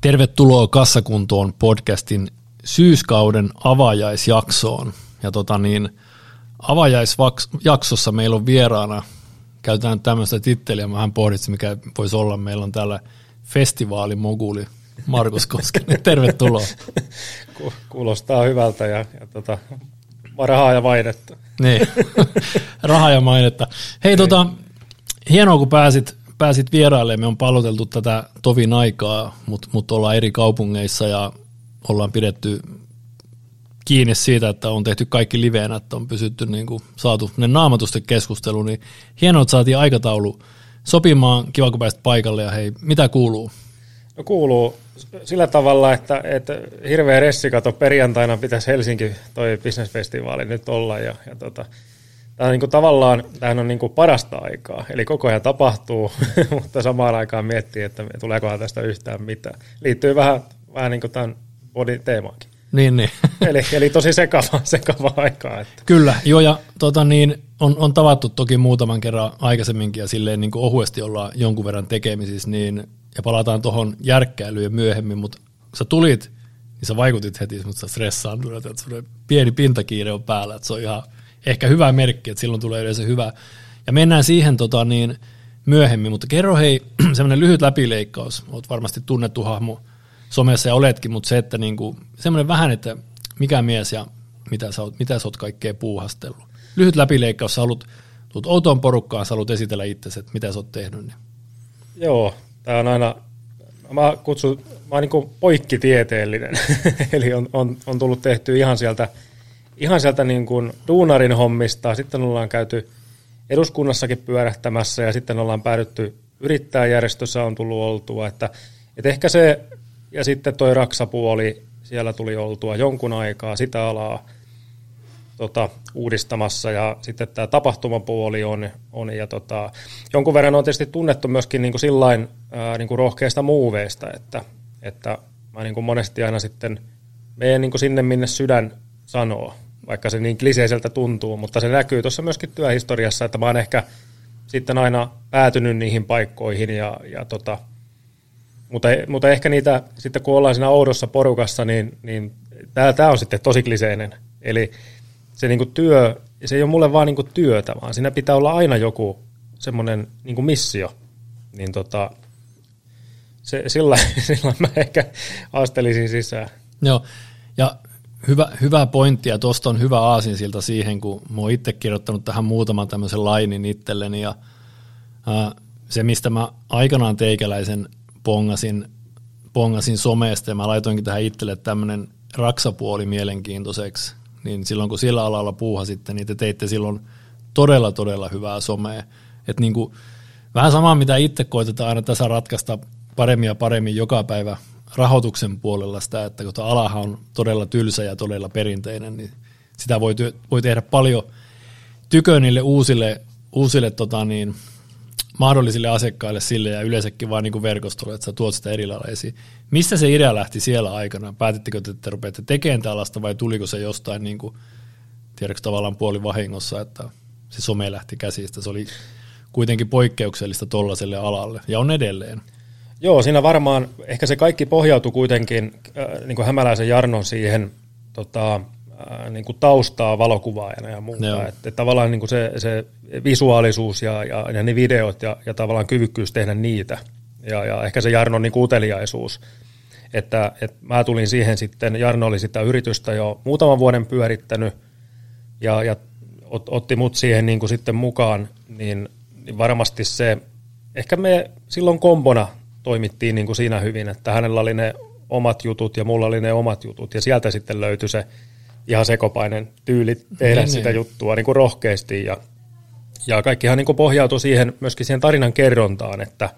Tervetuloa Kassakuntoon podcastin syyskauden avajaisjaksoon. Ja tota niin, avajaisjaksossa meillä on vieraana, käytetään tämmöistä titteliä, vähän pohditsin, mikä voisi olla. Meillä on täällä festivaalimoguli Markus Koskinen. Tervetuloa. Kuulostaa hyvältä ja, ja tota, rahaa ja mainetta. Niin, rahaa ja mainetta. Hei, tota, hienoa kun pääsit pääsit vieraille, me on palloteltu tätä tovin aikaa, mutta mut ollaan eri kaupungeissa ja ollaan pidetty kiinni siitä, että on tehty kaikki liveenä, että on pysytty niin kuin, saatu ne naamatusten keskustelu, niin hienoa, että saatiin aikataulu sopimaan, kiva kun pääsit paikalle ja hei, mitä kuuluu? No kuuluu sillä tavalla, että, että hirveä ressikato perjantaina pitäisi Helsinki toi bisnesfestivaali nyt olla ja, ja tota, Tämä on niin kuin tavallaan tämähän on niin kuin parasta aikaa, eli koko ajan tapahtuu, mutta samaan aikaan miettii, että tuleekohan tästä yhtään mitään. Liittyy vähän, vähän niin kuin tämän body teemaankin. Niin, niin. eli, eli tosi sekava, sekava aikaa. Että. Kyllä, joo ja tota niin, on, on tavattu toki muutaman kerran aikaisemminkin ja silleen niin kuin ohuesti ollaan jonkun verran tekemisissä, niin, ja palataan tuohon järkkäilyyn myöhemmin, mutta sä tulit, niin sä vaikutit heti mutta sä stressaantunut, että pieni pintakiire on päällä, että se on ihan – ehkä hyvä merkki, että silloin tulee yleensä hyvä. Ja mennään siihen tota, niin, myöhemmin, mutta kerro hei, semmoinen lyhyt läpileikkaus, olet varmasti tunnettu hahmo somessa ja oletkin, mutta se, että niin kuin, semmoinen vähän, että mikä mies ja mitä sä oot, mitä sä oot kaikkea puuhastellut. Lyhyt läpileikkaus, sä haluat, tulet outoon porukkaan, sä haluat esitellä itsesi, että mitä sä oot tehnyt. Niin. Joo, tämä on aina, mä kutsun, mä oon niin poikkitieteellinen, eli on, on, on tullut tehty ihan sieltä – ihan sieltä niin kuin duunarin hommista, sitten ollaan käyty eduskunnassakin pyörähtämässä ja sitten ollaan päädytty yrittäjäjärjestössä on tullut oltua, että, että ehkä se ja sitten toi raksapuoli, siellä tuli oltua jonkun aikaa sitä alaa tota, uudistamassa ja sitten tämä tapahtumapuoli on, on ja tota, jonkun verran on tietysti tunnettu myöskin niin kuin sillain ää, niin kuin rohkeista muuveista, että, että mä niin kuin monesti aina sitten menen niin kuin sinne, minne sydän sanoo, vaikka se niin kliseiseltä tuntuu, mutta se näkyy tuossa myöskin työhistoriassa, että mä oon ehkä sitten aina päätynyt niihin paikkoihin, ja, ja tota, mutta, mutta ehkä niitä sitten kun ollaan siinä oudossa porukassa, niin, niin tämä on sitten tosi kliseinen. Eli se niinku työ, se ei ole mulle vaan niinku työtä, vaan siinä pitää olla aina joku semmoinen niinku missio. Niin tota, se, sillä, sillä mä ehkä astelisin sisään. Joo, ja hyvä, hyvä pointti ja tuosta on hyvä aasinsilta siihen, kun mä oon itse kirjoittanut tähän muutaman tämmöisen lainin itselleni ja ää, se, mistä mä aikanaan teikäläisen pongasin, pongasin somesta ja mä laitoinkin tähän itselle tämmöinen raksapuoli mielenkiintoiseksi, niin silloin kun sillä alalla puuhasitte, niin te teitte silloin todella, todella hyvää somea. Et niin kuin, vähän samaa, mitä itse koitetaan aina tässä ratkaista paremmin ja paremmin joka päivä rahoituksen puolella sitä, että kun alahan on todella tylsä ja todella perinteinen, niin sitä voi, työ, voi tehdä paljon tykö niille uusille, uusille tota niin, mahdollisille asiakkaille sille ja yleensäkin vain niin verkostolle, että sä tuot sitä eri lailla esiin. Mistä se idea lähti siellä aikana? Päätittekö, että te rupeatte tekemään tällaista vai tuliko se jostain, niin kuin, tiedätkö tavallaan puoli vahingossa, että se some lähti käsistä? Se oli kuitenkin poikkeuksellista tollaiselle alalle ja on edelleen. Joo, siinä varmaan ehkä se kaikki pohjautui kuitenkin äh, niin kuin Hämäläisen Jarnon siihen tota, äh, niin kuin taustaa valokuvaajana ja muuta. Että, että tavallaan niin kuin se, se visuaalisuus ja, ja, ja ne videot ja, ja tavallaan kyvykkyys tehdä niitä. Ja, ja ehkä se Jarnon niin uteliaisuus. Että, että mä tulin siihen sitten, Jarno oli sitä yritystä jo muutaman vuoden pyörittänyt ja, ja ot, otti mut siihen niin kuin sitten mukaan, niin, niin varmasti se, ehkä me silloin kombona toimittiin niin kuin siinä hyvin, että hänellä oli ne omat jutut ja mulla oli ne omat jutut. Ja sieltä sitten löytyi se ihan sekopainen tyyli tehdä niin, sitä niin. juttua niin kuin rohkeasti. Ja, ja kaikkihan niin kuin pohjautui siihen, myöskin siihen tarinan kerrontaan, että,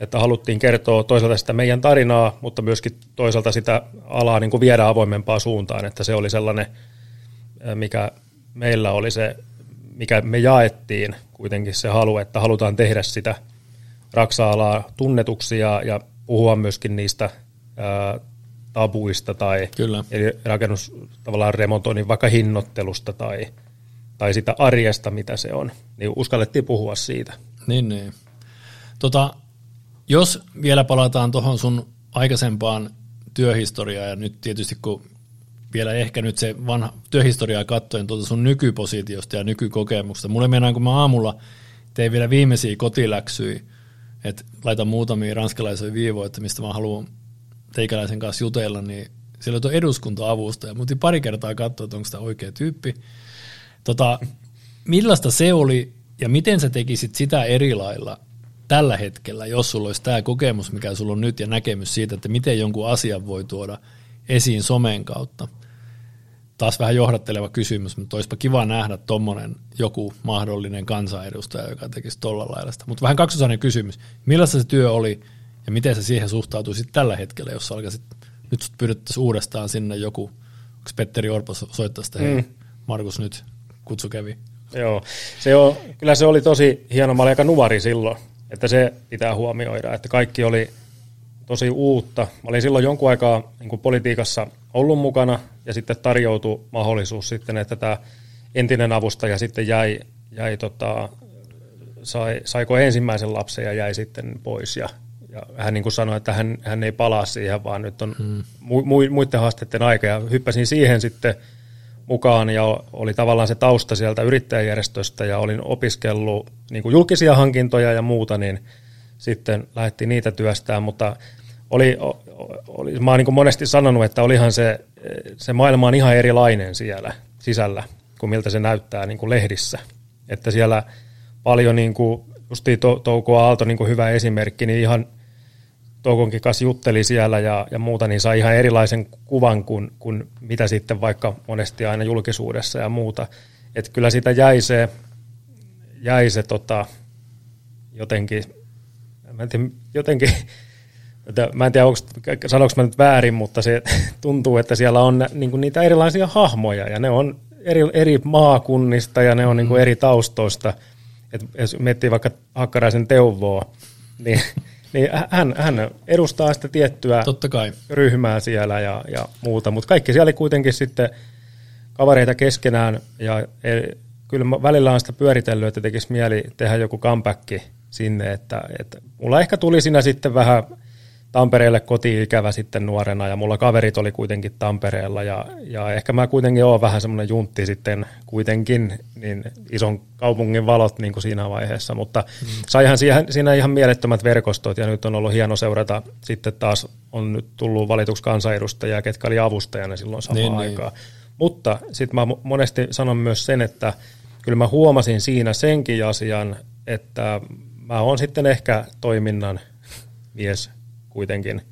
että haluttiin kertoa toisaalta sitä meidän tarinaa, mutta myöskin toisaalta sitä alaa niin kuin viedä avoimempaan suuntaan, että se oli sellainen, mikä meillä oli se, mikä me jaettiin kuitenkin se halu, että halutaan tehdä sitä – raksa-alaa tunnetuksi ja, ja puhua myöskin niistä ää, tabuista tai Kyllä. eli rakennus tavallaan remontoinnin vaikka hinnoittelusta tai, tai sitä arjesta, mitä se on, niin uskallettiin puhua siitä. Niin, niin. Tota, jos vielä palataan tuohon sun aikaisempaan työhistoriaan ja nyt tietysti kun vielä ehkä nyt se vanha työhistoriaa katsoen tuota sun nykypositiosta ja nykykokemuksesta. Mulle mennään, kun mä aamulla tein vielä viimeisiä kotiläksyjä, että laitan muutamia ranskalaisia viivoja, että mistä mä haluan teikäläisen kanssa jutella, niin siellä on eduskunta-avustaja. Mutta pari kertaa katsoa, että onko tämä oikea tyyppi. Tota, millaista se oli ja miten sä tekisit sitä eri lailla tällä hetkellä, jos sulla olisi tämä kokemus, mikä sulla on nyt ja näkemys siitä, että miten jonkun asian voi tuoda esiin somen kautta. Taas vähän johdatteleva kysymys, mutta olisipa kiva nähdä tuommoinen joku mahdollinen kansanedustaja, joka tekisi tuolla lailla sitä. Mutta vähän kaksosainen kysymys. Millaista se työ oli ja miten se siihen suhtautuisi tällä hetkellä, jos alkaisit, nyt sut pyydettäisiin uudestaan sinne joku, onko Petteri Orpo soittaisi, että hei, mm. Markus nyt kutsu kävi. Joo, se on, kyllä se oli tosi hieno. Mä olin aika nuori silloin, että se pitää huomioida, että kaikki oli tosi uutta. Mä olin silloin jonkun aikaa niin politiikassa ollut mukana ja sitten tarjoutui mahdollisuus sitten, että tämä entinen avustaja sitten jäi, jäi tota, sai, saiko ensimmäisen lapsen ja jäi sitten pois. Ja, ja hän niin kuin sanoi, että hän, hän ei palaa siihen, vaan nyt on hmm. mu, mu, muiden haasteiden aika. Ja hyppäsin siihen sitten – mukaan ja oli tavallaan se tausta sieltä yrittäjäjärjestöstä ja olin opiskellut niin kuin julkisia hankintoja ja muuta, niin sitten lähdettiin niitä työstään, mutta oli, oli, mä oon niin monesti sanonut, että olihan se, se maailma on ihan erilainen siellä sisällä kuin miltä se näyttää niin kuin lehdissä. Että siellä paljon, niin kuin, justiin Touko Aalto niin kuin hyvä esimerkki, niin ihan Toukonkin kanssa jutteli siellä ja, ja muuta, niin sai ihan erilaisen kuvan kuin, kuin mitä sitten vaikka monesti aina julkisuudessa ja muuta. Että kyllä sitä jäi se, jäi se tota, jotenkin, mä en tiedä, jotenkin, että mä en tiedä, onko, sanoinko mä nyt väärin, mutta se tuntuu, että siellä on niin niitä erilaisia hahmoja ja ne on eri, eri maakunnista ja ne on niin eri taustoista. Et jos miettii vaikka Hakkaraisen Teuvoa, niin niin hän, hän edustaa sitä tiettyä Totta kai. ryhmää siellä ja, ja muuta, mutta kaikki siellä oli kuitenkin sitten kavereita keskenään ja e, kyllä välillä on sitä pyöritellyt, että tekisi mieli tehdä joku comeback sinne, että, että mulla ehkä tuli siinä sitten vähän Tampereelle koti-ikävä sitten nuorena ja mulla kaverit oli kuitenkin Tampereella ja, ja ehkä mä kuitenkin oon vähän semmoinen juntti sitten kuitenkin niin ison kaupungin valot niin kuin siinä vaiheessa, mutta mm. saihan siihen, siinä ihan mielettömät verkostot ja nyt on ollut hieno seurata sitten taas on nyt tullut valituksi kansanedustajia, ketkä oli avustajana silloin samaan niin, niin. aikaan. Niin. Mutta sitten mä monesti sanon myös sen, että kyllä mä huomasin siinä senkin asian, että mä oon sitten ehkä toiminnan mies kuitenkin.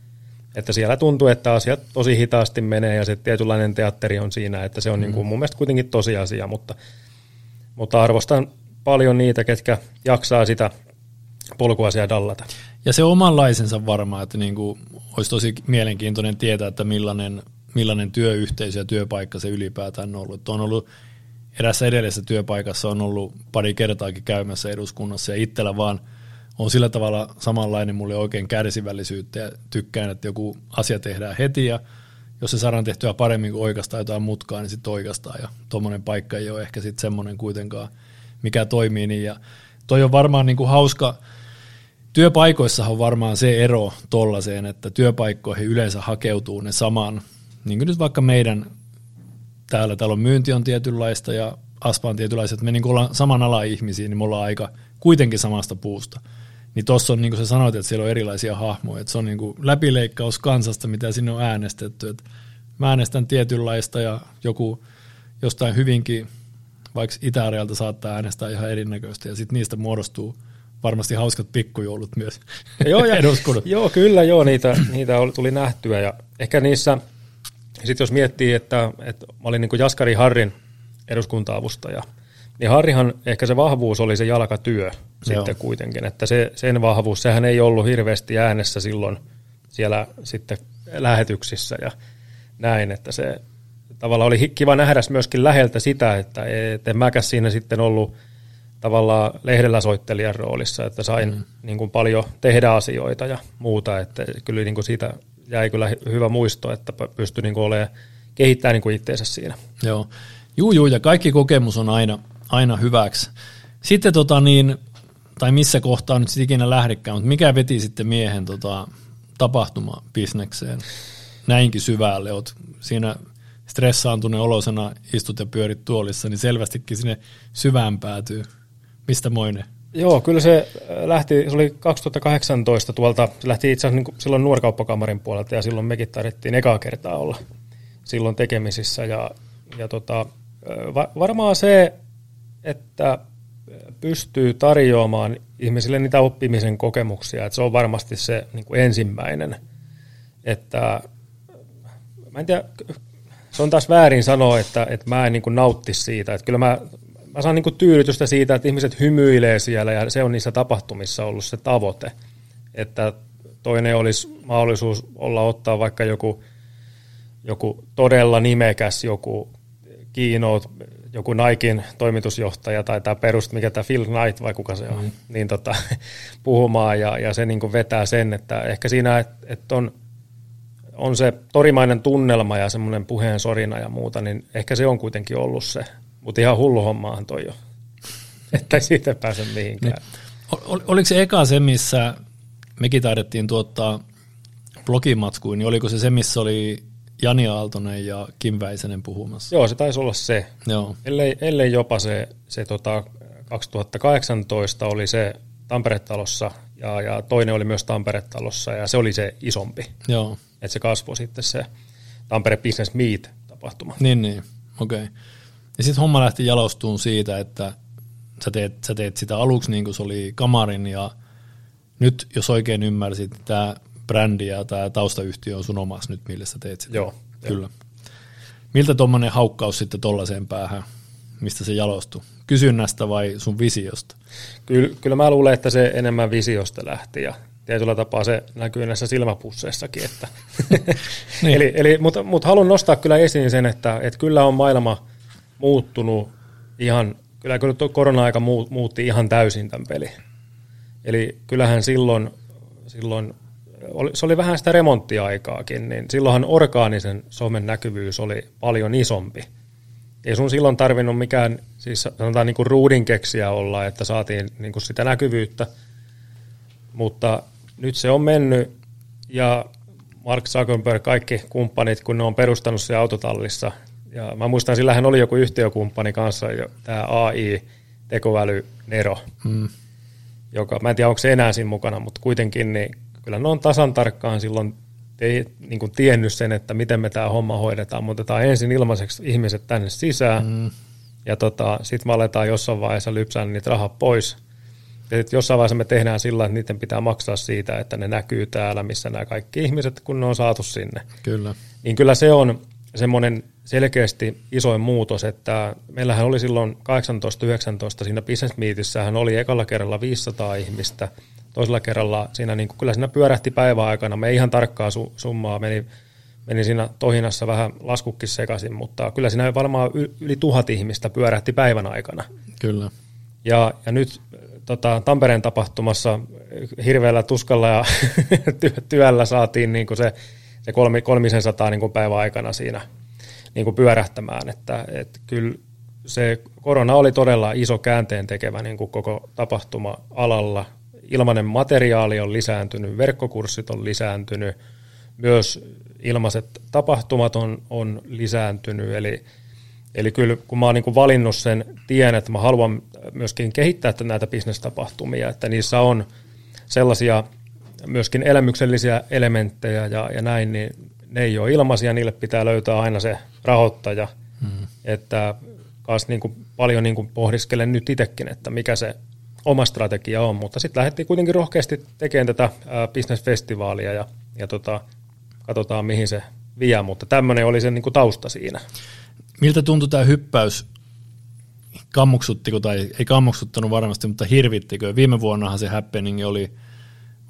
Että siellä tuntuu, että asiat tosi hitaasti menee ja se tietynlainen teatteri on siinä, että se on mm. niin kuin mun mielestä kuitenkin tosiasia, mutta, mutta arvostan paljon niitä, ketkä jaksaa sitä polkua siellä dallata. Ja se omanlaisensa varmaan, että niin kuin olisi tosi mielenkiintoinen tietää, että millainen, millainen työyhteisö ja työpaikka se ylipäätään on ollut. Että on ollut erässä edellisessä työpaikassa on ollut pari kertaakin käymässä eduskunnassa ja itsellä vaan – on sillä tavalla samanlainen mulle oikein kärsivällisyyttä ja tykkään, että joku asia tehdään heti ja jos se saadaan tehtyä paremmin kuin oikeastaan jotain mutkaa, niin sitten oikeastaan ja tuommoinen paikka ei ole ehkä sitten semmoinen kuitenkaan, mikä toimii niin ja toi on varmaan niin kuin hauska, työpaikoissa on varmaan se ero tollaiseen, että työpaikkoihin yleensä hakeutuu ne saman, niin kuin nyt vaikka meidän täällä, täällä on myynti on tietynlaista ja aspa on tietynlaista, että me niin ollaan saman ala ihmisiä, niin me ollaan aika kuitenkin samasta puusta. Niin tuossa on, niin kuin sä sanoit, että siellä on erilaisia hahmoja, että se on niin kuin läpileikkaus kansasta, mitä sinne on äänestetty. Että mä äänestän tietynlaista ja joku jostain hyvinkin, vaikka itä saattaa äänestää ihan erinäköistä. Ja sitten niistä muodostuu varmasti hauskat pikkujoulut myös joo, ja, joo, kyllä joo, niitä, niitä oli, tuli nähtyä. Ja ehkä niissä, sitten jos miettii, että, että mä olin niin kuin Jaskari Harrin eduskunta-avustaja – niin Harrihan ehkä se vahvuus oli se jalkatyö Joo. sitten kuitenkin, että se, sen vahvuus, sehän ei ollut hirveästi äänessä silloin siellä sitten lähetyksissä ja näin, että se tavallaan oli kiva nähdä myöskin läheltä sitä, että et en mäkäs siinä sitten ollut tavallaan lehdellä soittelijan roolissa, että sain mm. niin kuin paljon tehdä asioita ja muuta, että kyllä niin kuin siitä jäi kyllä hyvä muisto, että pystyi niin kuin olemaan, kehittämään niin kuin itseensä siinä. Joo, juu, juu, ja kaikki kokemus on aina, aina hyväksi. Sitten tota niin, tai missä kohtaa nyt sitten ikinä lähdekään, mutta mikä veti sitten miehen tota, tapahtumabisnekseen näinkin syvälle, oot siinä stressaantuneen olosena istut ja pyörit tuolissa, niin selvästikin sinne syvään päätyy. Mistä moine? Joo, kyllä se äh, lähti, se oli 2018 tuolta, se lähti itse asiassa niin silloin nuorkauppakamarin puolelta ja silloin mekin tarvittiin ekaa kertaa olla silloin tekemisissä ja, ja tota, äh, va, varmaan se, että pystyy tarjoamaan ihmisille niitä oppimisen kokemuksia, että se on varmasti se niin kuin ensimmäinen, että mä en tiedä, se on taas väärin sanoa, että, että mä en niin kuin nautti siitä. Että kyllä mä, mä saan niin kuin tyydytystä siitä, että ihmiset hymyilee siellä ja se on niissä tapahtumissa ollut se tavoite. Että toinen olisi mahdollisuus olla ottaa vaikka joku, joku todella nimekäs, joku keynote, joku Nikein toimitusjohtaja tai tämä perust, mikä tämä Phil Knight vai kuka se on, mm. niin tota, puhumaan ja, ja se niin kuin vetää sen, että ehkä siinä, että, että on on se torimainen tunnelma ja semmoinen puheen sorina ja muuta, niin ehkä se on kuitenkin ollut se. Mutta ihan hullu hommaahan toi jo, että ei siitä pääse mihinkään. Niin. Ol, oliko se eka se, missä mekin taidettiin tuottaa blogimatskuun, niin oliko se se, missä oli Jani Aaltonen ja Kim Väisänen puhumassa? Joo, se taisi olla se. Joo. Ellei, ellei jopa se, se tota 2018 oli se Tampere-talossa ja, ja toinen oli myös Tampere-talossa ja se oli se isompi. Joo että se kasvoi sitten se Tampere Business Meet-tapahtuma. Niin, niin, okei. Okay. Ja sitten homma lähti jalostuun siitä, että sä teet, sä teet sitä aluksi niin kuin se oli kamarin ja nyt, jos oikein ymmärsit, tämä brändi ja tämä taustayhtiö on sun omassa nyt, millä sä teet sitä. Joo. Kyllä. Miltä tuommoinen haukkaus sitten tollaiseen päähän, mistä se jalostui? Kysynnästä vai sun visiosta? Kyllä, kyllä mä luulen, että se enemmän visiosta lähti ja tietyllä tapaa se näkyy näissä silmäpusseissakin. Että niin. eli, eli, mutta, mutta haluan nostaa kyllä esiin sen, että, että kyllä on maailma muuttunut ihan, kyllä, kyllä korona-aika muutti ihan täysin tämän peli. Eli kyllähän silloin, silloin oli, se oli vähän sitä remonttiaikaakin, niin silloinhan orgaanisen somen näkyvyys oli paljon isompi. Ei sun silloin tarvinnut mikään, siis sanotaan niin kuin ruudin keksiä olla, että saatiin niin kuin sitä näkyvyyttä, mutta nyt se on mennyt ja Mark Zuckerberg, kaikki kumppanit, kun ne on perustanut se autotallissa. Ja mä muistan, sillähän oli joku yhtiökumppani kanssa, tämä AI, tekoäly Nero, hmm. joka, mä en tiedä onko se enää siinä mukana, mutta kuitenkin niin kyllä ne on tasan tarkkaan silloin ei niin kuin tiennyt sen, että miten me tämä homma hoidetaan. Mutta otetaan ensin ilmaiseksi ihmiset tänne sisään, hmm. ja tota, sitten me aletaan jossain vaiheessa lypsää niitä rahat pois, että jossain vaiheessa me tehdään sillä, että niiden pitää maksaa siitä, että ne näkyy täällä, missä nämä kaikki ihmiset, kun ne on saatu sinne. Kyllä. Niin kyllä se on semmoinen selkeästi isoin muutos, että meillähän oli silloin 18-19 siinä business meetissähän oli ekalla kerralla 500 ihmistä, toisella kerralla siinä niin kuin, kyllä siinä pyörähti päivän aikana, me ei ihan tarkkaa su- summaa, meni, meni siinä tohinassa vähän laskukkin sekaisin, mutta kyllä siinä varmaan yli tuhat ihmistä pyörähti päivän aikana. Kyllä. Ja, ja nyt tota, Tampereen tapahtumassa hirveällä tuskalla ja työllä saatiin niin kuin se, se kolmi, kolmisen sataa niin kuin päivän aikana siinä niin kuin pyörähtämään. Että, että kyllä se korona oli todella iso käänteen tekevä niin kuin koko tapahtuma-alalla. Ilmainen materiaali on lisääntynyt, verkkokurssit on lisääntynyt, myös ilmaiset tapahtumat on, on lisääntynyt, eli Eli kyllä kun mä oon niin valinnut sen tien, että mä haluan myöskin kehittää näitä bisnestapahtumia, että niissä on sellaisia myöskin elämyksellisiä elementtejä ja, ja näin, niin ne ei ole ilmaisia, niille pitää löytää aina se rahoittaja. Hmm. Että kanssa niin kuin paljon niin kuin pohdiskelen nyt itsekin, että mikä se oma strategia on, mutta sitten lähdettiin kuitenkin rohkeasti tekemään tätä bisnesfestivaalia ja, ja tota, katsotaan mihin se vie, mutta tämmöinen oli se niin kuin tausta siinä. Miltä tuntui tämä hyppäys? Kammuksuttiko tai ei kammuksuttanut varmasti, mutta hirvittikö? Viime vuonnahan se happening oli,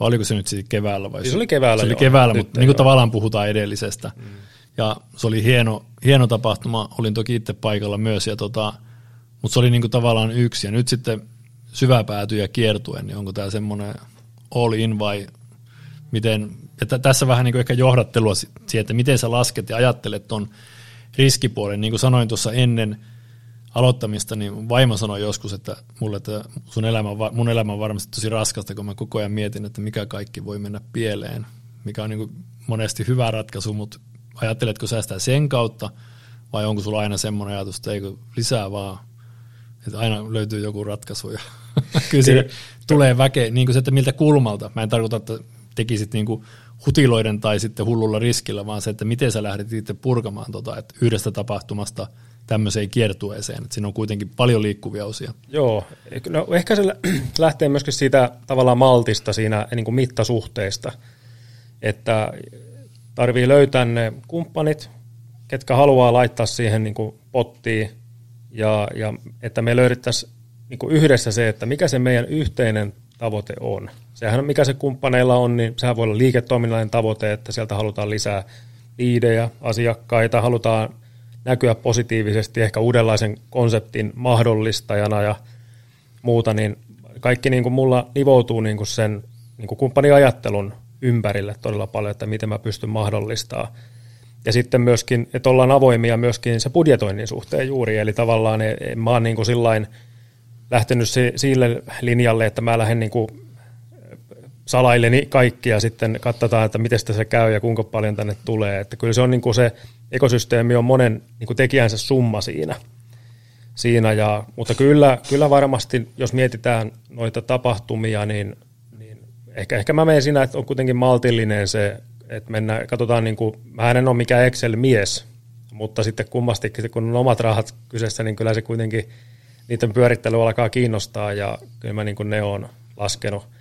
vai oliko se nyt sitten keväällä? Vai se, se oli keväällä Se oli keväällä, mutta niin kuin tavallaan puhutaan edellisestä. Mm. Ja se oli hieno, hieno tapahtuma, olin toki itse paikalla myös, ja tota, mutta se oli niin kuin tavallaan yksi. Ja nyt sitten syväpääty ja kiertuen, niin onko tämä semmoinen all in vai miten, että tässä vähän niin kuin ehkä johdattelua siihen, että miten sä lasket ja ajattelet tuon riskipuolen. Niin kuin sanoin tuossa ennen aloittamista, niin vaimo sanoi joskus, että mulle, että sun elämä, mun elämä on varmasti tosi raskasta, kun mä koko ajan mietin, että mikä kaikki voi mennä pieleen. mikä on niin monesti hyvä ratkaisu, mutta ajatteletko säästää sen kautta vai onko sulla aina semmoinen ajatus, että eikö lisää vaan, että aina löytyy joku ratkaisu ja kyllä siinä tulee väkeä, niin kuin se, että miltä kulmalta. Mä en tarkoita, että tekisit niin kuin hutiloiden tai sitten hullulla riskillä, vaan se, että miten sä lähdet itse purkamaan tota, että yhdestä tapahtumasta tämmöiseen kiertueeseen, että siinä on kuitenkin paljon liikkuvia osia. Joo, no ehkä se lähtee myöskin siitä tavallaan maltista siinä niin kuin mittasuhteista, että tarvii löytää ne kumppanit, ketkä haluaa laittaa siihen niin kuin pottiin, ja, ja että me löydettäisiin niin kuin yhdessä se, että mikä se meidän yhteinen tavoite on. Sehän mikä se kumppaneilla on, niin sehän voi olla liiketoiminnallinen tavoite, että sieltä halutaan lisää liidejä, asiakkaita, halutaan näkyä positiivisesti ehkä uudenlaisen konseptin mahdollistajana ja muuta, niin kaikki niin kuin mulla nivoutuu niin kuin sen niin kuin kumppaniajattelun ympärille todella paljon, että miten mä pystyn mahdollistaa. Ja sitten myöskin, että ollaan avoimia myöskin se budjetoinnin suhteen juuri, eli tavallaan en mä oon niin kuin lähtenyt sille linjalle, että mä lähden niin kuin salaileni kaikki ja sitten katsotaan, että miten se käy ja kuinka paljon tänne tulee. Että kyllä se on niin kuin se ekosysteemi on monen niin kuin tekijänsä summa siinä. siinä ja, mutta kyllä, kyllä varmasti, jos mietitään noita tapahtumia, niin, niin ehkä, ehkä mä menen siinä, että on kuitenkin maltillinen se, että mennään, katsotaan, niin kuin, mä en ole mikään Excel-mies, mutta sitten kummastikin, kun on omat rahat kyseessä, niin kyllä se kuitenkin niiden pyörittely alkaa kiinnostaa ja kyllä mä niin kuin ne on laskenut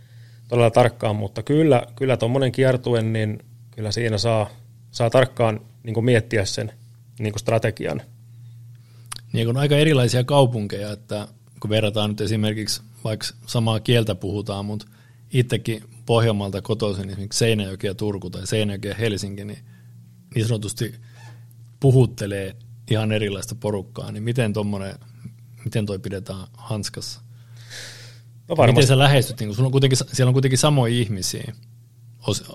todella tarkkaan, mutta kyllä, kyllä tuommoinen kiertue, niin kyllä siinä saa, saa tarkkaan niin miettiä sen niin strategian. Niin on aika erilaisia kaupunkeja, että kun verrataan nyt esimerkiksi, vaikka samaa kieltä puhutaan, mutta itsekin Pohjanmaalta kotoisin esimerkiksi Seinäjoki ja Turku tai Seinäjoki ja Helsinki, niin niin sanotusti puhuttelee ihan erilaista porukkaa, niin miten tuommoinen miten toi pidetään hanskassa? No varmasti. Miten sä lähestyt, niin kun on kuitenkin, siellä on kuitenkin samoja ihmisiä,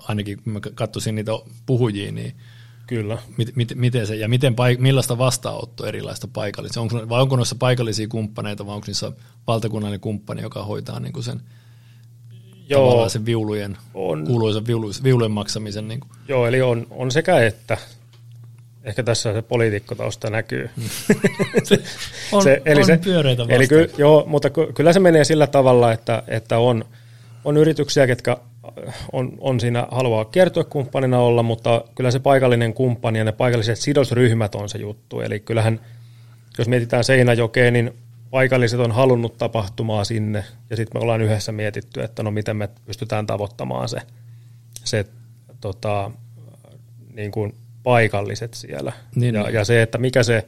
ainakin kun mä katsoisin niitä puhujia, niin Kyllä. Mit, mit, miten se, ja miten, millaista vastaanottoa erilaista paikallisia? Onko, vai onko noissa paikallisia kumppaneita, vai onko niissä valtakunnallinen kumppani, joka hoitaa niin kuin sen, Joo, sen viulujen, on, kuuluisen viulujen maksamisen? Niin kuin? Joo, eli on, on sekä että ehkä tässä se poliitikkotausta näkyy. Mm. on, se, eli on se, pyöreitä eli ky, Joo, mutta kyllä se menee sillä tavalla, että, että on, on yrityksiä, jotka on, on siinä haluaa kiertuekumppanina olla, mutta kyllä se paikallinen kumppani ja ne paikalliset sidosryhmät on se juttu. Eli kyllähän, jos mietitään Seinäjokeen, niin paikalliset on halunnut tapahtumaa sinne, ja sitten me ollaan yhdessä mietitty, että no miten me pystytään tavoittamaan se, se tota, niin kuin paikalliset siellä. Niin, ja, niin. ja se, että mikä se,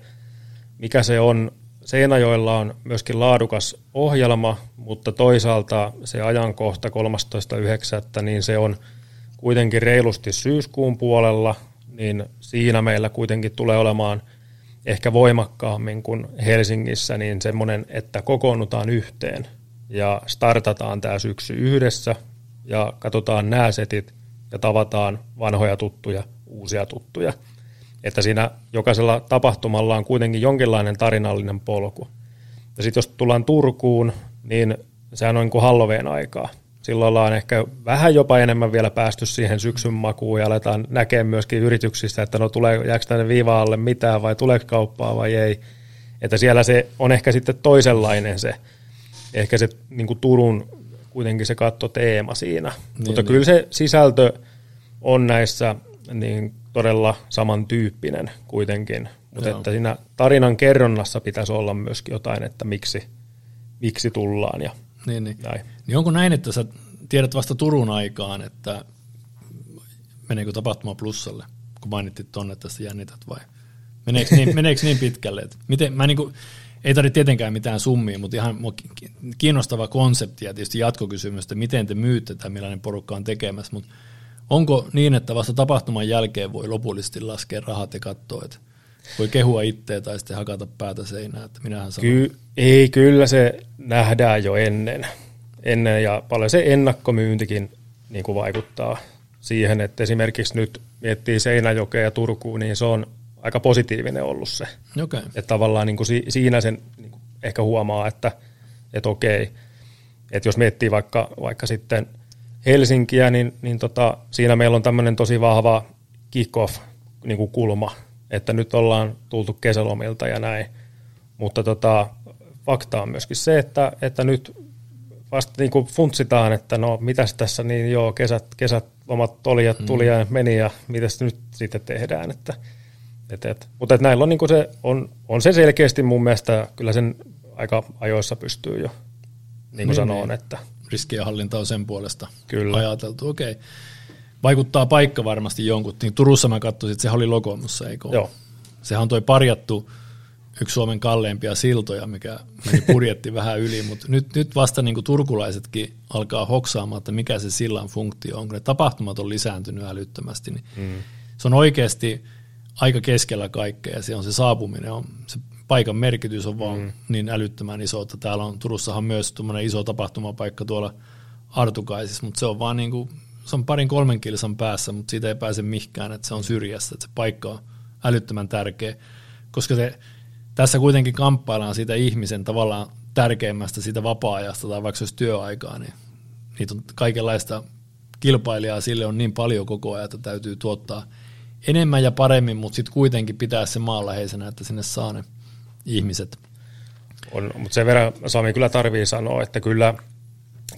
mikä se on, Seinäjoella on myöskin laadukas ohjelma, mutta toisaalta se ajankohta 13.9. niin se on kuitenkin reilusti syyskuun puolella, niin siinä meillä kuitenkin tulee olemaan ehkä voimakkaammin kuin Helsingissä, niin semmoinen, että kokoonnutaan yhteen ja startataan tämä syksy yhdessä ja katsotaan nämä setit ja tavataan vanhoja tuttuja uusia tuttuja. Että siinä jokaisella tapahtumalla on kuitenkin jonkinlainen tarinallinen polku. Ja sitten jos tullaan Turkuun, niin sehän on niin kuin Halloween aikaa. Silloin ollaan ehkä vähän jopa enemmän vielä päästy siihen syksyn makuun ja aletaan näkeä myöskin yrityksistä, että no tulee, jääkö tänne viiva alle mitään vai tuleeko kauppaa vai ei. Että siellä se on ehkä sitten toisenlainen se, ehkä se niin kuin Turun kuitenkin se kattoteema siinä. Niin, Mutta niin. kyllä se sisältö on näissä niin todella samantyyppinen kuitenkin. Mutta että siinä tarinan kerronnassa pitäisi olla myöskin jotain, että miksi, miksi tullaan ja niin, niin. näin. Niin onko näin, että sä tiedät vasta Turun aikaan, että meneekö tapahtuma plussalle, kun mainittit tuonne, että sä jännität vai meneekö niin, meneekö niin pitkälle? Että miten, mä niin kuin, ei tarvitse tietenkään mitään summia, mutta ihan kiinnostava konsepti ja tietysti jatkokysymys, että miten te myytte tai millainen porukka on tekemässä, mutta Onko niin, että vasta tapahtuman jälkeen voi lopullisesti laskea rahat ja katsoa, että voi kehua itseä tai sitten hakata päätä seinään, että minähän sanon. Ky- ei, kyllä se nähdään jo ennen. ennen ja paljon se ennakkomyyntikin niin kuin vaikuttaa siihen, että esimerkiksi nyt miettii Seinäjokea ja Turkuun, niin se on aika positiivinen ollut se. Okay. Että tavallaan niin kuin si- siinä sen niin kuin ehkä huomaa, että, että okei, että jos miettii vaikka, vaikka sitten – Helsinkiä, niin, niin tota, siinä meillä on tämmöinen tosi vahva kick-off niin kuin kulma, että nyt ollaan tultu kesälomilta ja näin. Mutta tota, fakta on myöskin se, että, että nyt vasta niin kuin funtsitaan, että no mitäs tässä, niin joo, kesät, kesät omat oli ja tuli ja meni ja mitäs nyt sitten tehdään. Että, et, et. Mutta et näillä on, niin se, on, on se selkeästi mun mielestä, kyllä sen aika ajoissa pystyy jo niin kuin niin, niin. että... Riskienhallinta on sen puolesta Kyllä. ajateltu, okei. Okay. Vaikuttaa paikka varmasti jonkun. Niin Turussa mä katsoin, että sehän oli Lokomossa, eikö Joo. Sehän on toi parjattu yksi Suomen kalleimpia siltoja, mikä meni budjetti vähän yli, mutta nyt, nyt vasta niin turkulaisetkin alkaa hoksaamaan, että mikä se sillan funktio on, kun ne tapahtumat on lisääntynyt älyttömästi, niin mm. se on oikeasti aika keskellä kaikkea ja se on se saapuminen, on, se paikan merkitys on vaan mm. niin älyttömän iso, että täällä on Turussahan myös iso tapahtumapaikka tuolla Artukaisissa, mutta se on vaan niin kuin, se on parin kolmen kilsan päässä, mutta siitä ei pääse mihkään, että se on syrjässä, että se paikka on älyttömän tärkeä, koska se tässä kuitenkin kamppaillaan siitä ihmisen tavallaan tärkeimmästä siitä vapaa-ajasta tai vaikka se olisi työaikaa, niin niitä on kaikenlaista kilpailijaa sille on niin paljon koko ajan, että täytyy tuottaa enemmän ja paremmin, mutta sitten kuitenkin pitää se maanläheisenä, että sinne saa ne ihmiset. On, mutta sen verran Sami kyllä tarvii sanoa, että kyllä,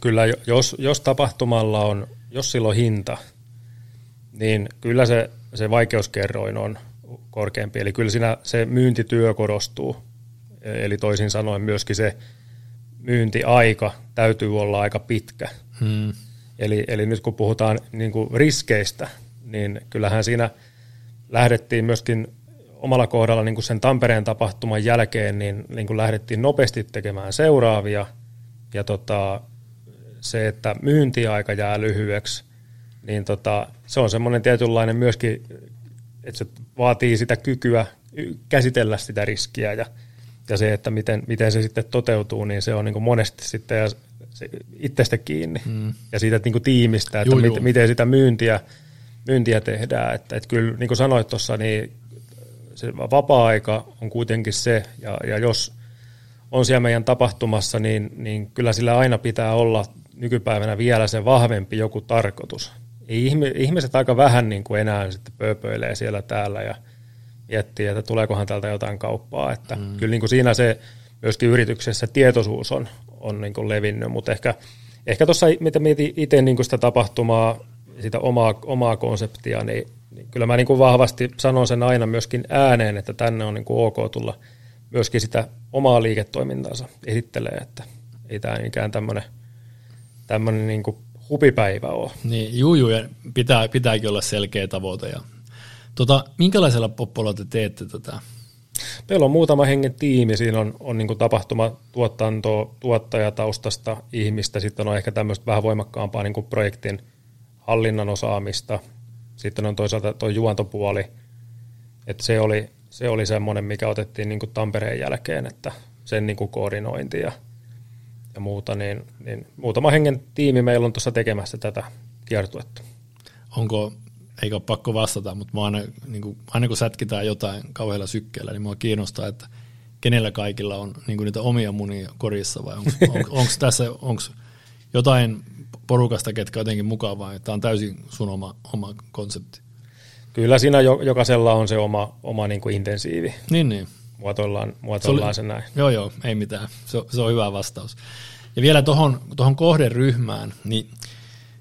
kyllä jos, jos tapahtumalla on, jos sillä on hinta, niin kyllä se, se vaikeuskerroin on korkeampi. Eli kyllä siinä se myyntityö korostuu. Eli toisin sanoen myöskin se myyntiaika täytyy olla aika pitkä. Hmm. Eli, eli nyt kun puhutaan niin kuin riskeistä, niin kyllähän siinä lähdettiin myöskin omalla kohdalla niin kuin sen Tampereen tapahtuman jälkeen, niin, niin kuin lähdettiin nopeasti tekemään seuraavia. Ja tota, se, että myyntiaika jää lyhyeksi, niin tota, se on semmoinen tietynlainen myöskin että se vaatii sitä kykyä käsitellä sitä riskiä ja, ja se, että miten, miten se sitten toteutuu, niin se on niin kuin monesti sitten ja se itsestä kiinni mm. ja siitä niin kuin tiimistä, että juu, miten, miten sitä myyntiä, myyntiä tehdään. Että, että kyllä niin kuin sanoit tuossa, niin se vapaa-aika on kuitenkin se, ja, ja jos on siellä meidän tapahtumassa, niin, niin kyllä sillä aina pitää olla nykypäivänä vielä se vahvempi joku tarkoitus ihmiset aika vähän niin kuin enää sitten pööpöilee siellä täällä ja miettii, että tuleekohan täältä jotain kauppaa. Että mm. Kyllä niin kuin siinä se myöskin yrityksessä tietoisuus on, on niin kuin levinnyt, mutta ehkä, ehkä tuossa, mitä mietin itse niin kuin sitä tapahtumaa, sitä omaa, omaa konseptia, niin, niin kyllä mä niin kuin vahvasti sanon sen aina myöskin ääneen, että tänne on niin kuin ok tulla myöskin sitä omaa liiketoimintaansa esittelee, että ei tämä mikään tämmöinen tämmöinen niin kuin hupipäivä ole. Niin, juu, juu, ja pitää, pitääkin olla selkeä tavoite. Ja, tota, minkälaisella poppolla te teette tätä? Meillä on muutama hengen tiimi, siinä on, on niin tapahtuma tuottajataustasta ihmistä, sitten on ehkä tämmöistä vähän voimakkaampaa niin projektin hallinnan osaamista, sitten on toisaalta tuo juontopuoli, että se oli, se oli semmoinen, mikä otettiin niin Tampereen jälkeen, että sen niin koordinointi ja ja muuta, niin, niin muutama hengen tiimi meillä on tuossa tekemässä tätä kiertuetta. Onko, eikä ole pakko vastata, mutta aina, niin kuin, aina kun sätkitään jotain kauhealla sykkeellä, niin mua kiinnostaa, että kenellä kaikilla on niin kuin niitä omia munia korissa vai onko, on, onko tässä onko jotain porukasta, ketkä jotenkin mukavaa, että tämä on täysin sun oma, oma konsepti? Kyllä siinä jokaisella on se oma, oma niin kuin intensiivi. Niin, niin muotoillaan, muotoillaan se, oli, se näin. Joo, joo, ei mitään. Se, se on hyvä vastaus. Ja vielä tuohon tohon kohderyhmään, niin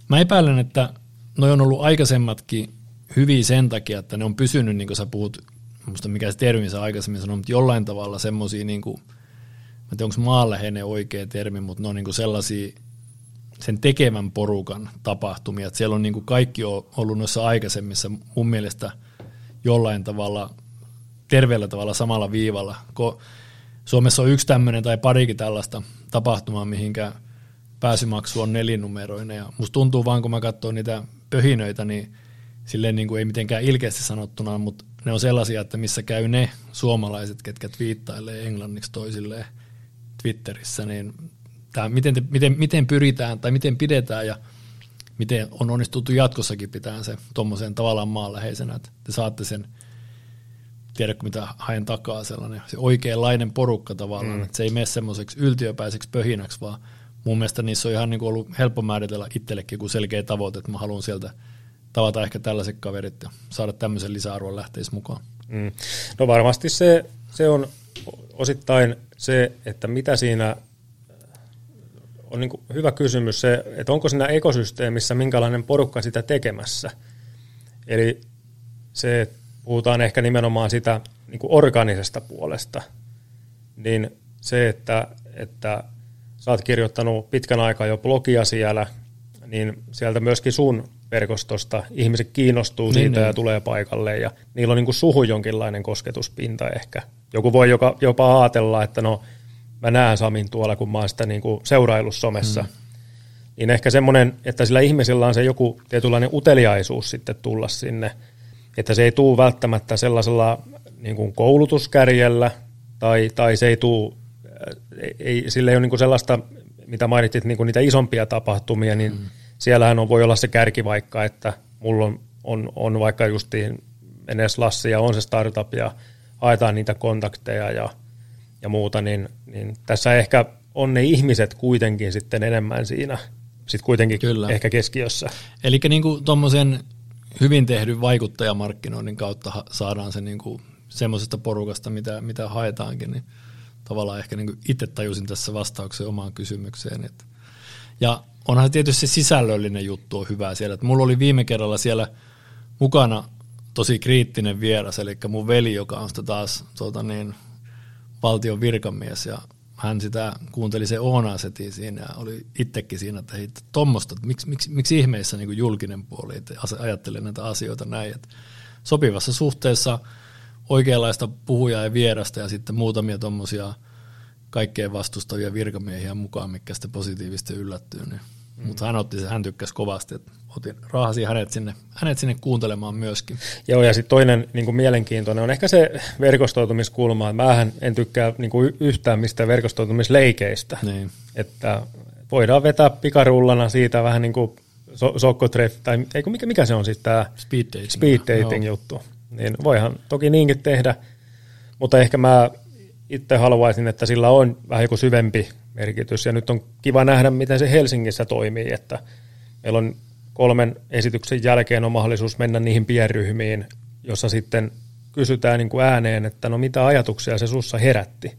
mä epäilen, että noi on ollut aikaisemmatkin hyviä sen takia, että ne on pysynyt, niin kuin sä puhut, muista mikä se termi sä aikaisemmin sanoit, mutta jollain tavalla semmoisia, niin kuin, mä en tiedä onko maanläheinen oikea termi, mutta ne on niin kuin sellaisia sen tekevän porukan tapahtumia, että siellä on niin kuin kaikki on ollut noissa aikaisemmissa mun mielestä jollain tavalla terveellä tavalla samalla viivalla. Kun Suomessa on yksi tämmöinen tai parikin tällaista tapahtumaa, mihinkä pääsymaksu on nelinumeroinen. Ja musta tuntuu vaan, kun mä katson niitä pöhinöitä, niin silleen niin kuin ei mitenkään ilkeästi sanottuna, mutta ne on sellaisia, että missä käy ne suomalaiset, ketkä twiittailee englanniksi toisilleen Twitterissä, niin tämä, miten, te, miten, miten pyritään tai miten pidetään ja miten on onnistuttu jatkossakin pitää se tuommoiseen tavallaan maanläheisenä, että te saatte sen – tiedätkö mitä haen takaa sellainen se oikeanlainen porukka tavallaan, mm. että se ei mene semmoiseksi yltiöpäiseksi pöhinäksi, vaan mun mielestä niissä on ihan niin kuin ollut helppo määritellä itsellekin kuin selkeä tavoite, että mä haluan sieltä tavata ehkä tällaiset kaverit ja saada tämmöisen lisäarvon lähteisi mukaan. Mm. No varmasti se, se on osittain se, että mitä siinä on niin hyvä kysymys se, että onko siinä ekosysteemissä minkälainen porukka sitä tekemässä. Eli se, että puhutaan ehkä nimenomaan sitä niin kuin organisesta puolesta, niin se, että, että sä oot kirjoittanut pitkän aikaa jo blogia siellä, niin sieltä myöskin sun verkostosta ihmiset kiinnostuu niin, siitä niin. ja tulee paikalle ja niillä on niin kuin suhu jonkinlainen kosketuspinta ehkä. Joku voi joka, jopa ajatella, että no mä näen Samin tuolla, kun mä oon sitä niin kuin seuraillut somessa. Mm. Niin ehkä semmoinen, että sillä ihmisellä on se joku tietynlainen uteliaisuus sitten tulla sinne, että se ei tule välttämättä sellaisella niin kuin koulutuskärjellä tai, tai se ei tule, ei, sillä ei ole niin kuin sellaista, mitä mainitsit, niin kuin niitä isompia tapahtumia, niin mm. siellähän on, voi olla se kärki vaikka, että mulla on, on, on vaikka justiin Enes Lassi ja on se startup ja haetaan niitä kontakteja ja, ja muuta, niin, niin tässä ehkä on ne ihmiset kuitenkin sitten enemmän siinä sitten kuitenkin Kyllä. ehkä keskiössä. Eli niin tuommoisen hyvin tehdyn vaikuttajamarkkinoinnin kautta saadaan se niin kuin semmoisesta porukasta, mitä, mitä haetaankin, niin tavallaan ehkä niin kuin itse tajusin tässä vastauksen omaan kysymykseen. Että. Ja onhan tietysti se sisällöllinen juttu on hyvä siellä. Että mulla oli viime kerralla siellä mukana tosi kriittinen vieras, eli mun veli, joka on sitä taas tuota niin, valtion virkamies, ja hän sitä kuunteli se Oonasetin siinä ja oli itsekin siinä, että hei, tuommoista, miksi, miksi, miksi ihmeissä niin julkinen puoli, että ajattelee näitä asioita näin, että sopivassa suhteessa oikeanlaista puhujaa ja vierasta ja sitten muutamia tuommoisia kaikkeen vastustavia virkamiehiä mukaan, mikä sitten positiivisesti yllättyy, niin Mm. Mutta hän otti hän tykkäsi kovasti, että otin, raahasi hänet sinne, hänet sinne kuuntelemaan myöskin. Joo, ja sitten toinen niin kuin mielenkiintoinen on ehkä se verkostoitumiskulma. Mähän en tykkää niin kuin yhtään mistä verkostoitumisleikeistä. Niin. Että voidaan vetää pikarullana siitä vähän niin kuin so- sokkotreffi, tai eikö, mikä, mikä se on sitten tämä speed dating, speed dating juttu. Niin voihan toki niinkin tehdä, mutta ehkä mä itse haluaisin, että sillä on vähän joku syvempi merkitys. Ja nyt on kiva nähdä, miten se Helsingissä toimii, että meillä on kolmen esityksen jälkeen on mahdollisuus mennä niihin pienryhmiin, jossa sitten kysytään niin kuin ääneen, että no mitä ajatuksia se sussa herätti.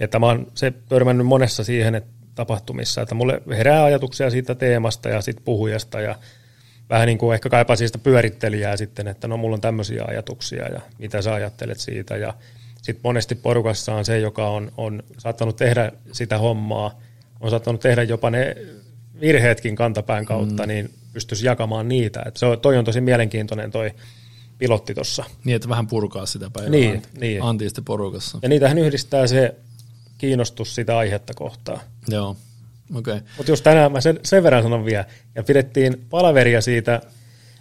Että mä oon se törmännyt monessa siihen että tapahtumissa, että mulle herää ajatuksia siitä teemasta ja sitten puhujasta ja vähän niin kuin ehkä kaipaa siitä pyörittelijää sitten, että no mulla on tämmöisiä ajatuksia ja mitä sä ajattelet siitä ja sitten monesti porukassa on se, joka on, on saattanut tehdä sitä hommaa, on saattanut tehdä jopa ne virheetkin kantapään kautta, mm. niin pystyisi jakamaan niitä. Et se on, toi on tosi mielenkiintoinen toi pilotti tuossa. Niin, että vähän purkaa sitä päivää niin, anti, niin. antiista porukassa. Ja niitähän yhdistää se kiinnostus sitä aihetta kohtaan. Joo, okei. Okay. Mutta just tänään mä sen, sen verran sanon vielä, ja pidettiin palaveria siitä,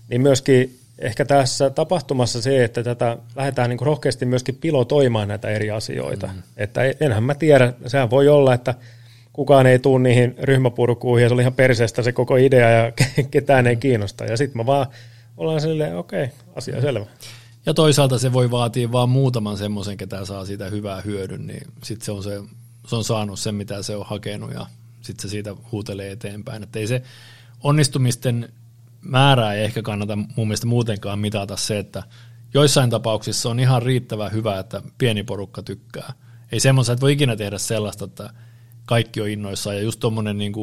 niin myöskin ehkä tässä tapahtumassa se, että tätä lähdetään niin rohkeasti myöskin pilotoimaan näitä eri asioita. Mm. Että enhän mä tiedä, sehän voi olla, että kukaan ei tule niihin ryhmäpurkuihin ja se oli ihan perseestä se koko idea ja ketään ei kiinnosta. Ja sitten mä vaan ollaan silleen, okei, okay, asia selvä. Ja toisaalta se voi vaatia vaan muutaman semmoisen, ketä saa siitä hyvää hyödyn, niin sitten se on, se, se on saanut sen, mitä se on hakenut ja sitten se siitä huutelee eteenpäin. Että ei se onnistumisten määrää ei ehkä kannata mun mielestä muutenkaan mitata se, että joissain tapauksissa on ihan riittävän hyvä, että pieni porukka tykkää. Ei semmoista, että voi ikinä tehdä sellaista, että kaikki on innoissaan ja just tuommoinen niin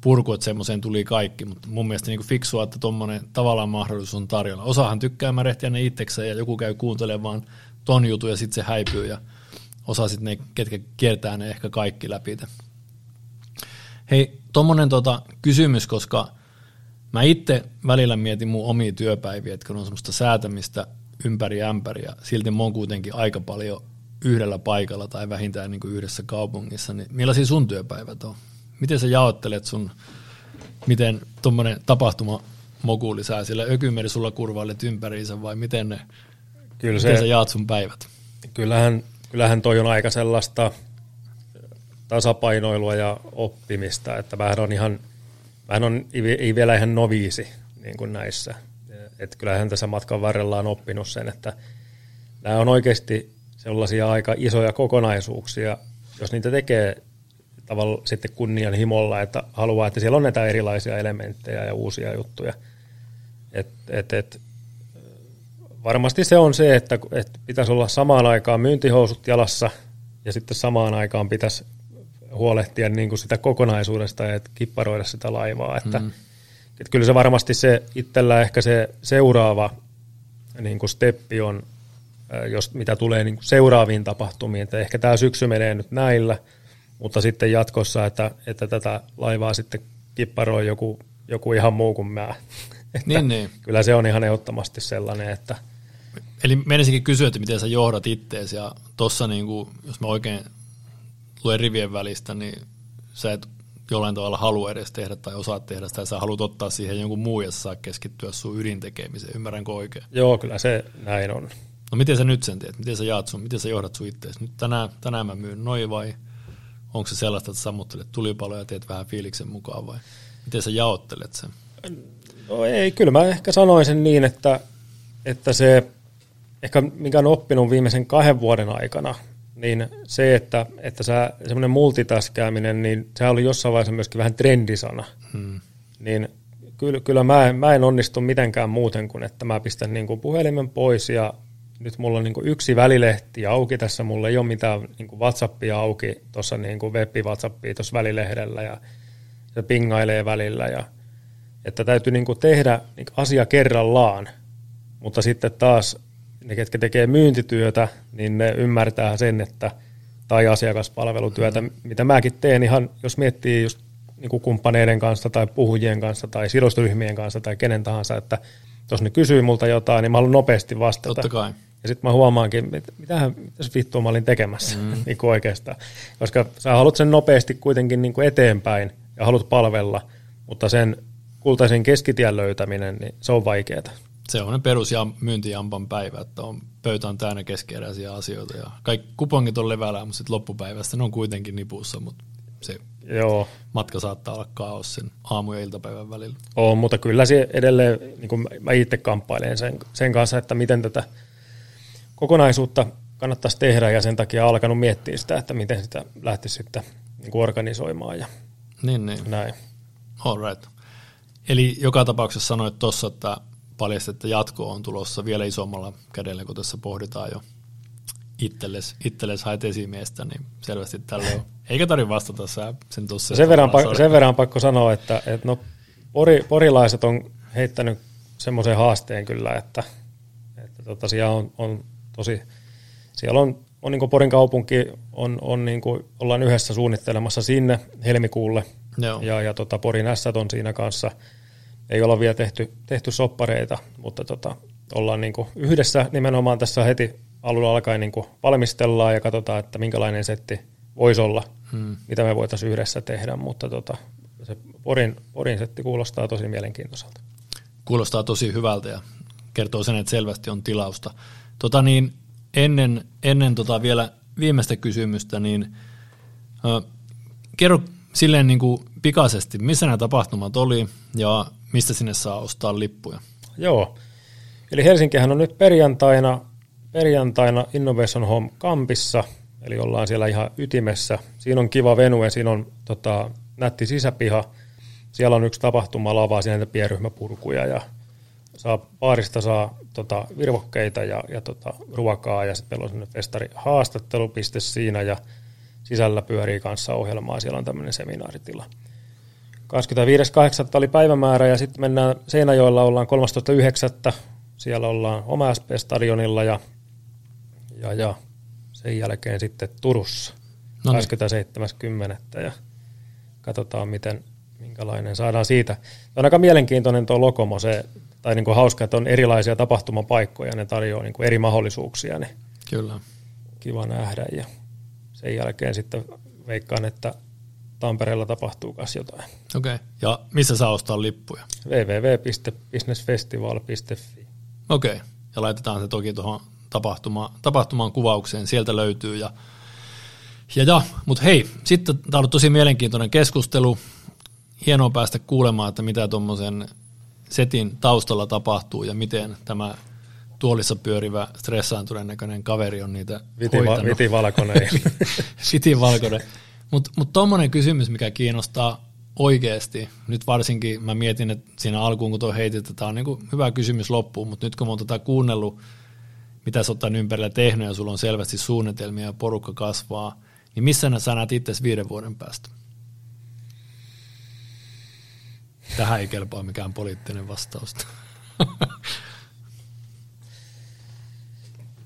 purku, että semmoiseen tuli kaikki, mutta mun mielestä niin kuin fiksua, että tuommoinen tavallaan mahdollisuus on tarjolla. Osahan tykkää märehtiä ne itsekseen ja joku käy kuuntelemaan ton jutun ja sitten se häipyy ja osa sitten ne, ketkä kiertää ne ehkä kaikki läpi. Hei, tuommoinen tota kysymys, koska Mä itse välillä mietin mun omia työpäiviä, että kun on semmoista säätämistä ympäri ämpäriä, silti mä oon kuitenkin aika paljon yhdellä paikalla tai vähintään niin kuin yhdessä kaupungissa, niin millaisia sun työpäivät on? Miten sä jaottelet sun, miten tuommoinen tapahtuma mokuuli sä sillä ökymeri sulla kurvailet ympäriinsä vai miten, ne, Kyllä se, miten sä jaat sun päivät? Kyllähän, kyllähän toi on aika sellaista tasapainoilua ja oppimista, että vähän on ihan – Vähän on ei vielä ihan noviisi niin kuin näissä. Et kyllähän tässä matkan varrella on oppinut sen, että nämä on oikeasti sellaisia aika isoja kokonaisuuksia, jos niitä tekee tavalla sitten kunnianhimolla, että haluaa, että siellä on näitä erilaisia elementtejä ja uusia juttuja. Et, et, et, varmasti se on se, että, että pitäisi olla samaan aikaan myyntihousut jalassa ja sitten samaan aikaan pitäisi huolehtia niin kuin sitä kokonaisuudesta ja kipparoida sitä laivaa. Että, mm. että kyllä se varmasti se itsellä ehkä se seuraava niin kuin steppi on, jos, mitä tulee niin kuin seuraaviin tapahtumiin. Että ehkä tämä syksy menee nyt näillä, mutta sitten jatkossa, että, että tätä laivaa sitten kipparoi joku, joku ihan muu kuin mä. Että niin, niin. Kyllä se on ihan ehdottomasti sellainen, että... Eli menisinkin kysyä, että miten sä johdat itteesi, ja tuossa niin kuin, jos mä oikein luen rivien välistä, niin sä et jollain tavalla halua edes tehdä tai osaat tehdä sitä, ja sä haluat ottaa siihen jonkun muu, ja saa keskittyä sun ydintekemiseen. Ymmärränkö oikein? Joo, kyllä se näin on. No miten sä nyt sen teet? Miten sä jaat sun, miten sä johdat sun itteesi? Nyt tänään, tänään mä myyn noin vai onko se sellaista, että sammuttelet tulipaloja ja teet vähän fiiliksen mukaan vai miten sä jaottelet sen? No ei, kyllä mä ehkä sanoisin niin, että, että se ehkä mikä on oppinut viimeisen kahden vuoden aikana, niin se, että, että sä, semmoinen multitaskääminen, niin se oli jossain vaiheessa myöskin vähän trendisana. Hmm. Niin kyllä, kyllä mä, en, mä en onnistu mitenkään muuten kuin, että mä pistän niin kuin puhelimen pois ja nyt mulla on niin kuin yksi välilehti auki tässä, mulla ei ole mitään niin kuin WhatsAppia auki tuossa niin kuin web-WhatsAppia tuossa välilehdellä ja se pingailee välillä ja että täytyy niin kuin tehdä niin asia kerrallaan, mutta sitten taas ne, ketkä tekee myyntityötä, niin ne ymmärtää sen, että tai asiakaspalvelutyötä, mm. mitä mäkin teen ihan, jos miettii just niin kuin kumppaneiden kanssa tai puhujien kanssa tai sidosryhmien kanssa tai kenen tahansa, että jos ne kysyy multa jotain, niin mä haluan nopeasti vastata. Totta kai. Ja sitten mä huomaankin, että mitähän, mitäs vittua mä olin tekemässä mm. niin kuin oikeastaan. Koska sä haluat sen nopeasti kuitenkin niin kuin eteenpäin ja haluat palvella, mutta sen kultaisen keskitien löytäminen, niin se on vaikeaa. Se on perus- ja myyntijampan päivä, että on, pöytä on täynnä keskeeräisiä asioita ja kaikki kupongit on levällä, mutta sitten loppupäivästä ne on kuitenkin nipussa, mutta se Joo. matka saattaa olla kaos sen aamu- ja iltapäivän välillä. On, mutta kyllä se edelleen, niin kuin mä itse kamppailen sen, sen kanssa, että miten tätä kokonaisuutta kannattaisi tehdä ja sen takia alkanut miettiä sitä, että miten sitä lähtisi sitten niin kuin organisoimaan ja niin, niin. näin. All right. Eli joka tapauksessa sanoit tuossa, että paljasti, että jatko on tulossa vielä isommalla kädellä, kun tässä pohditaan jo itsellesi, itsellesi haet esimiestä, niin selvästi tälle on. Eikä tarvitse vastata sä sen tuossa. Sen, verran, pakko, sen verran pakko sanoa, että, että no, pori, porilaiset on heittänyt semmoisen haasteen kyllä, että, että tota, siellä on, on tosi, siellä on, on niin Porin kaupunki, on, on niin kuin, ollaan yhdessä suunnittelemassa sinne helmikuulle, Joo. ja, ja tota, Porin S on siinä kanssa – ei olla vielä tehty, tehty soppareita, mutta tota, ollaan niin kuin yhdessä nimenomaan tässä heti alulla alkaen niin kuin valmistellaan ja katsotaan, että minkälainen setti voisi olla, hmm. mitä me voitaisiin yhdessä tehdä, mutta tota, se Porin, Porin setti kuulostaa tosi mielenkiintoiselta. Kuulostaa tosi hyvältä ja kertoo sen, että selvästi on tilausta. Tota niin, ennen, ennen tota vielä viimeistä kysymystä, niin äh, kerro silleen niin kuin pikaisesti, missä nämä tapahtumat oli ja mistä sinne saa ostaa lippuja? Joo, eli Helsinkihän on nyt perjantaina, perjantaina Innovation Home Campissa, eli ollaan siellä ihan ytimessä. Siinä on kiva venue, siinä on tota, nätti sisäpiha, siellä on yksi tapahtuma lava, siinä pienryhmäpurkuja ja saa, baarista saa tota, virvokkeita ja, ja tota, ruokaa ja sitten meillä on sellainen festari haastattelupiste siinä ja sisällä pyörii kanssa ohjelmaa, siellä on tämmöinen seminaaritila. 25.8. oli päivämäärä ja sitten mennään Seinäjoella, ollaan 13.9. Siellä ollaan oma SP-stadionilla ja, ja, ja sen jälkeen sitten Turussa no niin. 27.10. ja katsotaan miten, minkälainen saadaan siitä. on aika mielenkiintoinen tuo Lokomo, se, tai niin kuin hauska, että on erilaisia tapahtumapaikkoja, ne tarjoaa niin kuin eri mahdollisuuksia, niin Kyllä. kiva nähdä ja sen jälkeen sitten veikkaan, että Tampereella tapahtuu myös jotain. Okei, okay. ja missä saa ostaa lippuja? www.businessfestival.fi Okei, okay. ja laitetaan se toki tuohon tapahtuma, tapahtumaan kuvaukseen, sieltä löytyy. Ja, ja, ja mutta hei, sitten tämä on ollut tosi mielenkiintoinen keskustelu. Hienoa päästä kuulemaan, että mitä tuommoisen setin taustalla tapahtuu ja miten tämä tuolissa pyörivä stressaantuneen näköinen kaveri on niitä Viti, va- viti valkoinen. viti valkoinen Mutta mut tuommoinen kysymys, mikä kiinnostaa oikeasti, nyt varsinkin mä mietin, että siinä alkuun kun tuo heitit, että tämä on niinku hyvä kysymys loppuun, mutta nyt kun mä oon tätä kuunnellut, mitä sä oot ympärillä tehnyt ja sulla on selvästi suunnitelmia ja porukka kasvaa, niin missä sä näet itse viiden vuoden päästä? Tähän ei kelpaa mikään poliittinen vastaus.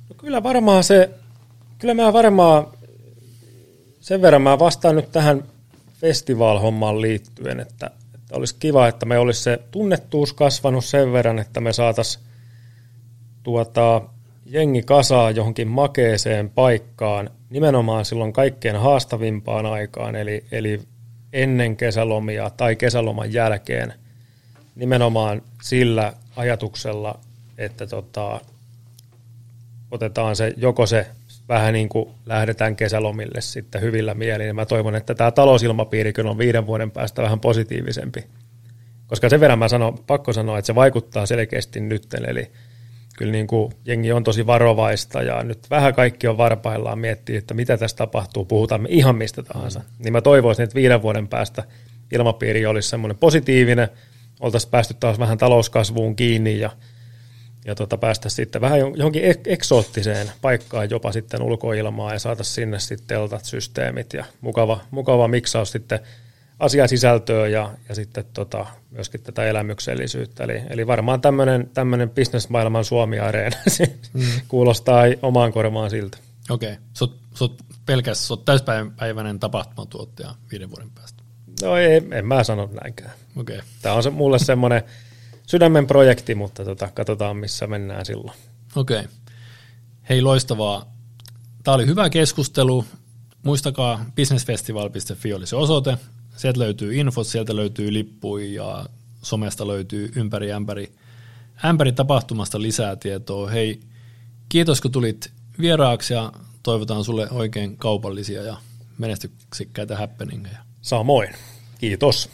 No kyllä varmaan se, kyllä mä varmaan sen verran mä vastaan nyt tähän festival-hommaan liittyen, että, että olisi kiva, että me olisi se tunnettuus kasvanut sen verran, että me saataisiin tuota, jengi kasaa johonkin makeeseen paikkaan nimenomaan silloin kaikkein haastavimpaan aikaan, eli, eli ennen kesälomia tai kesäloman jälkeen nimenomaan sillä ajatuksella, että tota, otetaan se joko se vähän niin kuin lähdetään kesälomille sitten hyvillä mielin. Mä toivon, että tämä talousilmapiiri on viiden vuoden päästä vähän positiivisempi. Koska sen verran mä sanon, pakko sanoa, että se vaikuttaa selkeästi nyt. Eli kyllä niin kuin jengi on tosi varovaista ja nyt vähän kaikki on varpaillaan miettiä, että mitä tässä tapahtuu, puhutaan me ihan mistä tahansa. Niin mä toivoisin, että viiden vuoden päästä ilmapiiri olisi semmoinen positiivinen, oltaisiin päästy taas vähän talouskasvuun kiinni ja, ja tota, päästä sitten vähän johonkin eksoottiseen paikkaan jopa sitten ulkoilmaa ja saata sinne sitten teltat, systeemit ja mukava, mukava miksaus sitten asiasisältöä ja, ja sitten tota, myöskin tätä elämyksellisyyttä. Eli, eli varmaan tämmöinen, tämmöinen bisnesmaailman Suomi-areena mm. kuulostaa omaan korvaan siltä. Okei, okay. sä oot, pelkästään, sä oot täyspäiväinen tapahtumatuottaja viiden vuoden päästä. No ei, en mä sano näinkään. Okay. Tämä on se, mulle semmoinen sydämen projekti, mutta tota, katsotaan missä mennään silloin. Okei. Okay. Hei loistavaa. Tämä oli hyvä keskustelu. Muistakaa businessfestival.fi oli se osoite. Sieltä löytyy info, sieltä löytyy lippuja ja somesta löytyy ympäri ämpäri, ämpäri tapahtumasta lisää tietoa. Hei, kiitos kun tulit vieraaksi ja toivotaan sulle oikein kaupallisia ja menestyksekkäitä happeningeja. Samoin. Kiitos.